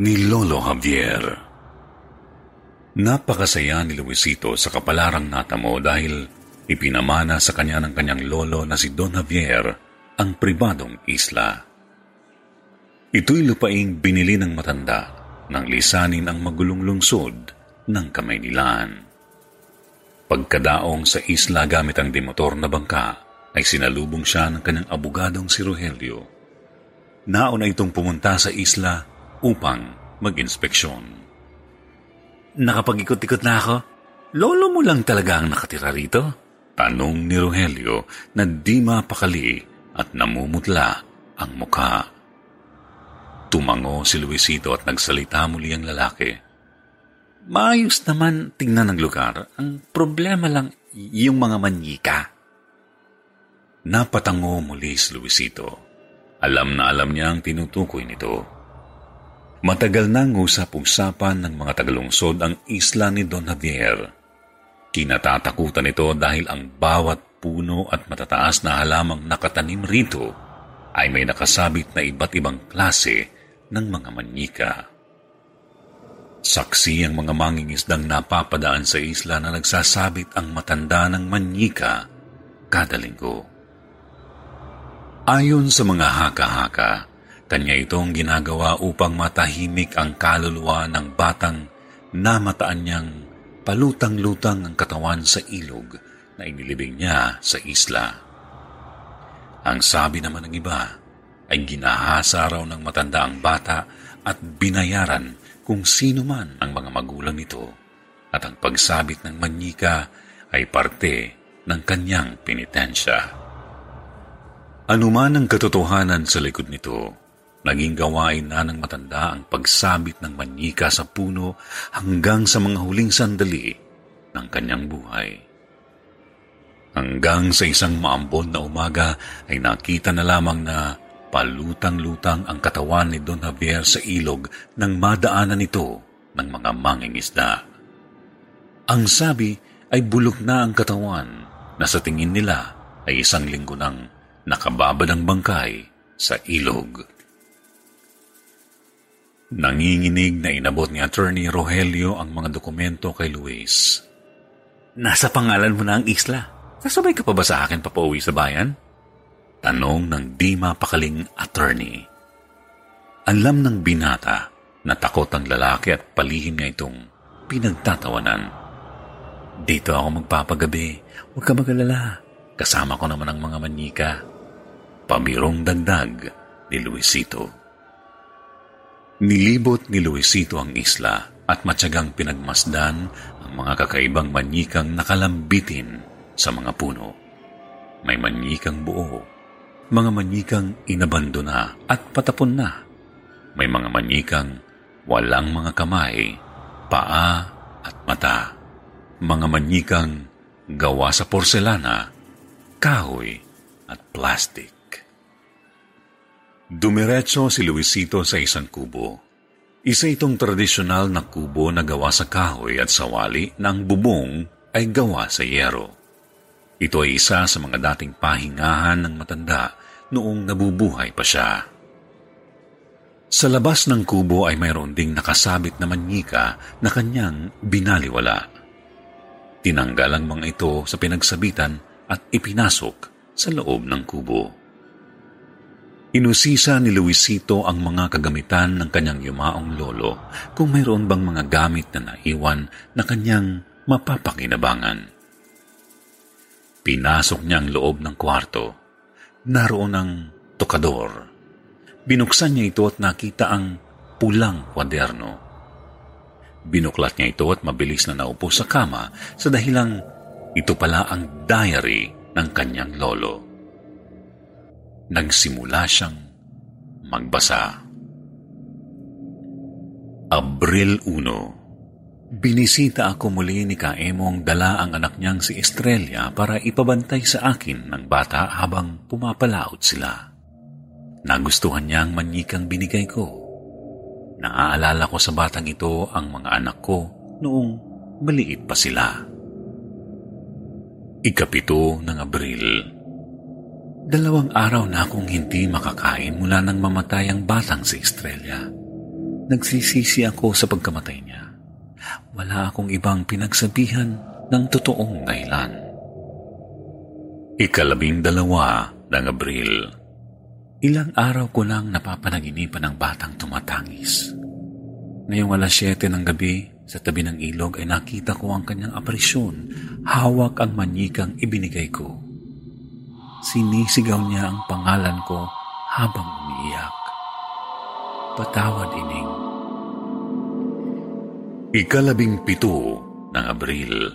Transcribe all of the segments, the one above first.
ni Lolo Javier. Napakasaya ni Luisito sa kapalarang natamo dahil ipinamana sa kanya ng kanyang lolo na si Don Javier ang pribadong isla. Ito'y lupaing binili ng matanda nang lisanin ang magulong lungsod ng Kamaynilan. Pagkadaong sa isla gamit ang demotor na bangka, ay sinalubong siya ng kanyang abogadong si Rogelio. Nauna itong pumunta sa isla upang mag-inspeksyon. Nakapag-ikot-ikot na ako? Lolo mo lang talaga ang nakatira rito? Tanong ni Rogelio na di mapakali at namumutla ang mukha. Tumango si Luisito at nagsalita muli ang lalaki. Maayos naman tingnan ng lugar. Ang problema lang yung mga manyika. Napatango muli si Luisito. Alam na alam niya ang tinutukoy nito. Matagal nang usap-usapan ng mga tagalungsod ang isla ni Don Javier. Kinatatakutan ito dahil ang bawat puno at matataas na halamang nakatanim rito ay may nakasabit na iba't ibang klase ng mga manyika. Saksi ang mga mangingisdang napapadaan sa isla na nagsasabit ang matanda ng manyika kada linggo. Ayon sa mga haka-haka, kanya itong ginagawa upang matahimik ang kaluluwa ng batang namataan niyang palutang-lutang ang katawan sa ilog na inilibing niya sa isla. Ang sabi naman ng iba ay ginahasa raw ng matanda ang bata at binayaran kung sino man ang mga magulang nito at ang pagsabit ng manyika ay parte ng kanyang penitensya. Anuman ang katotohanan sa likod nito, Naging gawain na ng matanda ang pagsabit ng manyika sa puno hanggang sa mga huling sandali ng kanyang buhay. Hanggang sa isang maambon na umaga ay nakita na lamang na palutang-lutang ang katawan ni Don Javier sa ilog nang madaanan nito ng mga mangingisda. Ang sabi ay bulok na ang katawan na sa tingin nila ay isang linggo nang nakababad ang bangkay sa ilog. Nanginginig na inabot ni Attorney Rogelio ang mga dokumento kay Luis. Nasa pangalan mo na ang isla. Sasabay ka pa ba sa akin papauwi sa bayan? Tanong ng di mapakaling attorney. Alam ng binata na takot ang lalaki at palihim niya itong pinagtatawanan. Dito ako magpapagabi. Huwag ka magalala. Kasama ko naman ang mga manika. Pabirong dagdag ni Luisito. Nilibot ni Luisito ang isla at matyagang pinagmasdan ang mga kakaibang manyikang nakalambitin sa mga puno. May manyikang buo, mga manyikang inabandona at patapon na. May mga manyikang walang mga kamay, paa at mata. Mga manyikang gawa sa porselana, kahoy at plastic. Dumiretso si Luisito sa isang kubo. Isa itong tradisyonal na kubo na gawa sa kahoy at sawali na ang bubong ay gawa sa yero. Ito ay isa sa mga dating pahingahan ng matanda noong nabubuhay pa siya. Sa labas ng kubo ay mayroon ding nakasabit na manyika na kanyang binaliwala. Tinanggal ang mga ito sa pinagsabitan at ipinasok sa loob ng kubo. Inusisa ni Luisito ang mga kagamitan ng kanyang yumaong lolo kung mayroon bang mga gamit na naiwan na kanyang mapapakinabangan. Pinasok niya ang loob ng kwarto. Naroon ang tokador. Binuksan niya ito at nakita ang pulang kwaderno. Binuklat niya ito at mabilis na naupo sa kama sa dahilang ito pala ang diary ng kanyang lolo nagsimula siyang magbasa. Abril 1 Binisita ako muli ni Kaemong dala ang anak niyang si Estrella para ipabantay sa akin ng bata habang pumapalaot sila. Nagustuhan niya ang manyikang binigay ko. Naaalala ko sa batang ito ang mga anak ko noong maliit pa sila. Ikapito ng Abril Dalawang araw na akong hindi makakain mula nang mamatay ang batang si Estrella. Nagsisisi ako sa pagkamatay niya. Wala akong ibang pinagsabihan ng totoong dahilan. Ikalabing dalawa ng Abril. Ilang araw ko lang napapanaginipan ng batang tumatangis. Ngayong alas 7 ng gabi, sa tabi ng ilog ay nakita ko ang kanyang aparisyon. Hawak ang manyikang ibinigay ko. Sinisigaw niya ang pangalan ko habang umiiyak. Patawad, Ining. Ikalabing pito ng Abril.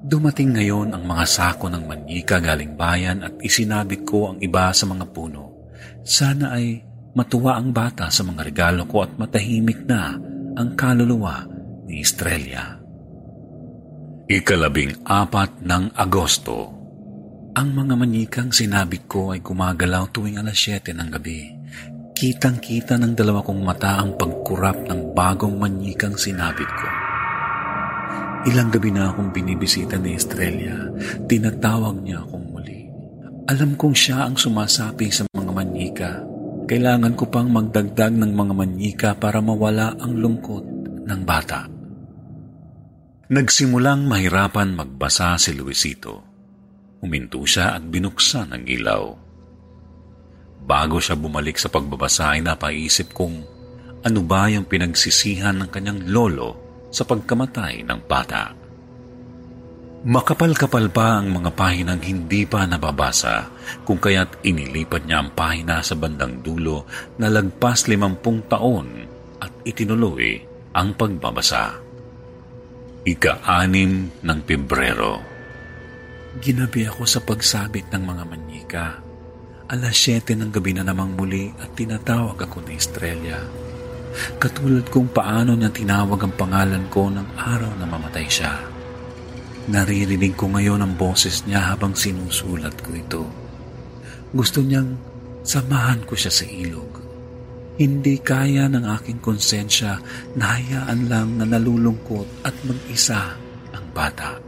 Dumating ngayon ang mga sako ng manika galing bayan at isinabit ko ang iba sa mga puno. Sana ay matuwa ang bata sa mga regalo ko at matahimik na ang kaluluwa ni Estrella. Ikalabing apat ng Agosto ang mga manikang sinabit ko ay gumagalaw tuwing alas 7 ng gabi. Kitang-kita ng dalawa kong mata ang pagkurap ng bagong manikang sinabit ko. Ilang gabi na akong binibisita ni Estrella. Tinatawag niya akong muli. Alam kong siya ang sumasapi sa mga manika. Kailangan ko pang magdagdag ng mga manika para mawala ang lungkot ng bata. Nagsimulang mahirapan magbasa si Luisito. Huminto siya at binuksan ang ilaw. Bago siya bumalik sa pagbabasa ay napaisip kung ano ba yung pinagsisihan ng kanyang lolo sa pagkamatay ng bata. Makapal-kapal pa ang mga pahinang hindi pa nababasa kung kaya't inilipat niya ang pahina sa bandang dulo na lagpas limampung taon at itinuloy ang pagbabasa. Ika-anim ng Pebrero Ginabi ako sa pagsabit ng mga manyika. Alas 7 ng gabi na namang muli at tinatawag ako ni Estrella. Katulad kung paano niya tinawag ang pangalan ko ng araw na mamatay siya. Naririnig ko ngayon ang boses niya habang sinusulat ko ito. Gusto niyang samahan ko siya sa ilog. Hindi kaya ng aking konsensya na hayaan lang na nalulungkot at mag-isa ang bata.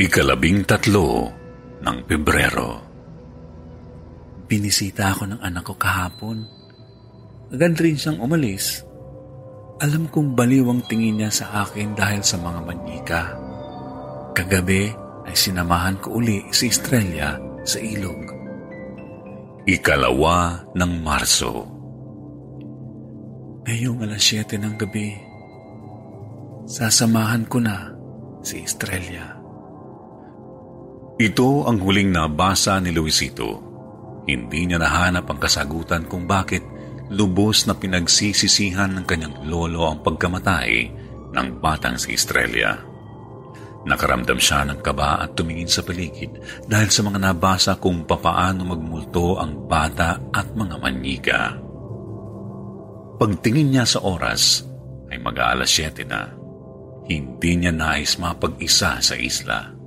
Ikalabing tatlo ng Pebrero. Binisita ako ng anak ko kahapon. Agad rin siyang umalis. Alam kong baliwang tingin niya sa akin dahil sa mga manika. Kagabi ay sinamahan ko uli si Estrella sa ilog. Ikalawa ng Marso. Ngayong alas 7 ng gabi, sasamahan ko na si Estrella. Ito ang huling nabasa ni Luisito. Hindi niya nahanap ang kasagutan kung bakit lubos na pinagsisisihan ng kanyang lolo ang pagkamatay ng batang si Estrella. Nakaramdam siya ng kaba at tumingin sa paligid dahil sa mga nabasa kung papaano magmulto ang bata at mga manika. Pagtingin niya sa oras ay mag-aalas 7 na. Hindi niya nais mapag-isa sa isla.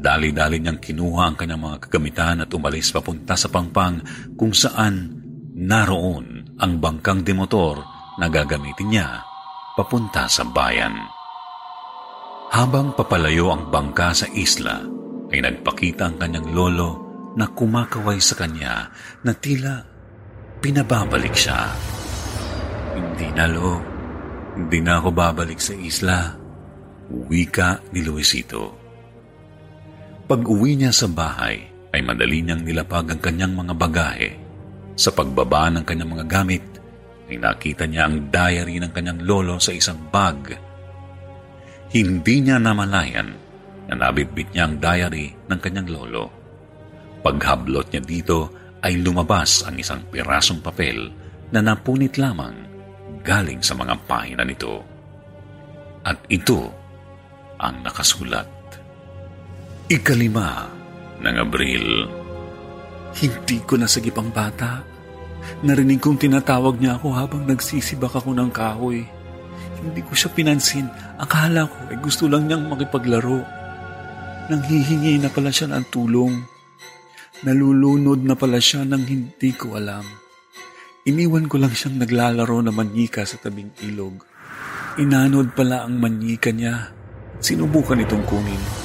Dali-dali niyang kinuha ang kanyang mga kagamitan at umalis papunta sa pangpang kung saan naroon ang bangkang demotor na gagamitin niya papunta sa bayan. Habang papalayo ang bangka sa isla, ay nagpakita ang kanyang lolo na kumakaway sa kanya na tila pinababalik siya. Hindi na, lo. Hindi na ako babalik sa isla. Wika ni Luisito. Pag uwi niya sa bahay, ay madali niyang nilapag ang kanyang mga bagahe. Sa pagbaba ng kanyang mga gamit, ay nakita niya ang diary ng kanyang lolo sa isang bag. Hindi niya namalayan na nabitbit niya ang diary ng kanyang lolo. Paghablot niya dito ay lumabas ang isang pirasong papel na napunit lamang galing sa mga pahina nito. At ito ang nakasulat. Ikalima ng Abril. Hindi ko nasagip ang bata. Narinig kong tinatawag niya ako habang nagsisibak ako ng kahoy. Hindi ko siya pinansin. Akala ko ay gusto lang niyang makipaglaro. Nanghihingi na pala siya ng tulong. Nalulunod na pala siya nang hindi ko alam. Iniwan ko lang siyang naglalaro na manyika sa tabing ilog. Inanod pala ang manyika niya. Sinubukan itong kunin.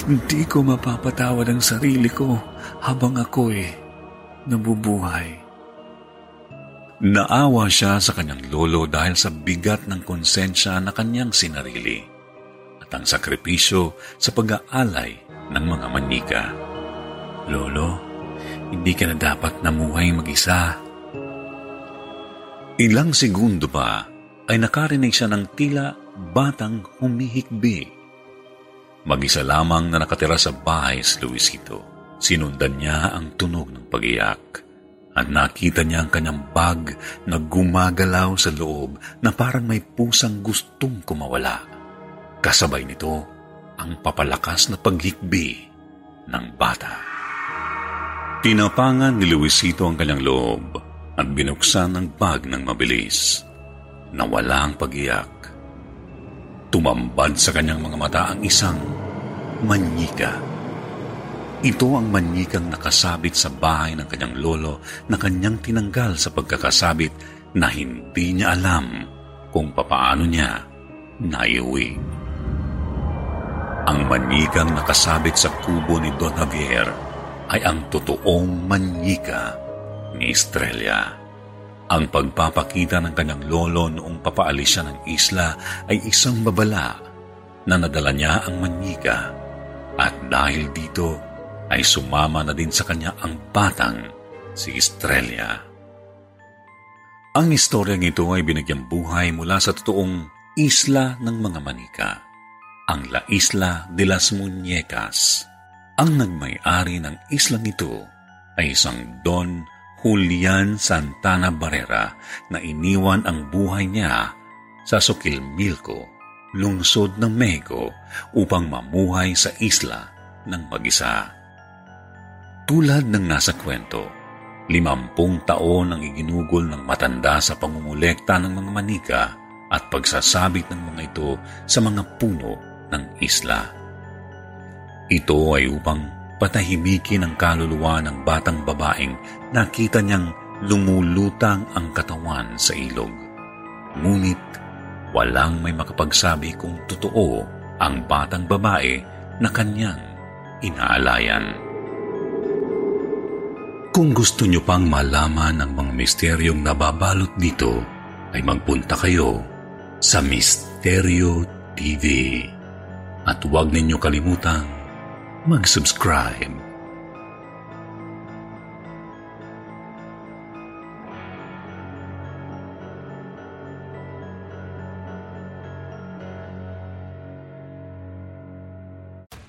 Hindi ko mapapatawad ang sarili ko habang ako'y nabubuhay. Naawa siya sa kanyang lolo dahil sa bigat ng konsensya na kanyang sinarili at ang sakripisyo sa pag-aalay ng mga manika. Lolo, hindi ka na dapat namuhay mag-isa. Ilang segundo pa ay nakarinig siya ng tila batang humihikbi Mag-isa lamang na nakatira sa bahay si Luisito. Sinundan niya ang tunog ng pagiyak at nakita niya ang kanyang bag na gumagalaw sa loob na parang may pusang gustong kumawala. Kasabay nito ang papalakas na paghikbi ng bata. Tinapangan ni Luisito ang kanyang loob at binuksan ang bag ng mabilis. Nawala ang pagiyak Tumambad sa kanyang mga mata ang isang manyika. Ito ang manyikang nakasabit sa bahay ng kanyang lolo na kanyang tinanggal sa pagkakasabit na hindi niya alam kung papaano niya naiuwi. Ang manyikang nakasabit sa kubo ni Don Javier ay ang totoong manyika ni Estrella. Ang pagpapakita ng kanyang lolo noong papaalis siya ng isla ay isang babala na nadala niya ang manyika at dahil dito ay sumama na din sa kanya ang batang si Estrella. Ang istoryang ito ay binigyang buhay mula sa totoong isla ng mga manika, ang La Isla de las Muñecas. Ang nagmay-ari ng islang ito ay isang Don Julian Santana Barrera na iniwan ang buhay niya sa Sokilmilco, lungsod ng Mexico upang mamuhay sa isla ng mag-isa. Tulad ng nasa kwento, limampung taon ang iginugol ng matanda sa pangungulekta ng mga manika at pagsasabit ng mga ito sa mga puno ng isla. Ito ay upang patahimikin ang kaluluwa ng batang babaeng nakita niyang lumulutang ang katawan sa ilog. Ngunit walang may makapagsabi kung totoo ang batang babae na kanyang inaalayan. Kung gusto nyo pang malaman ang mga misteryong nababalot dito, ay magpunta kayo sa Misteryo TV. At huwag ninyo kalimutang mag-subscribe.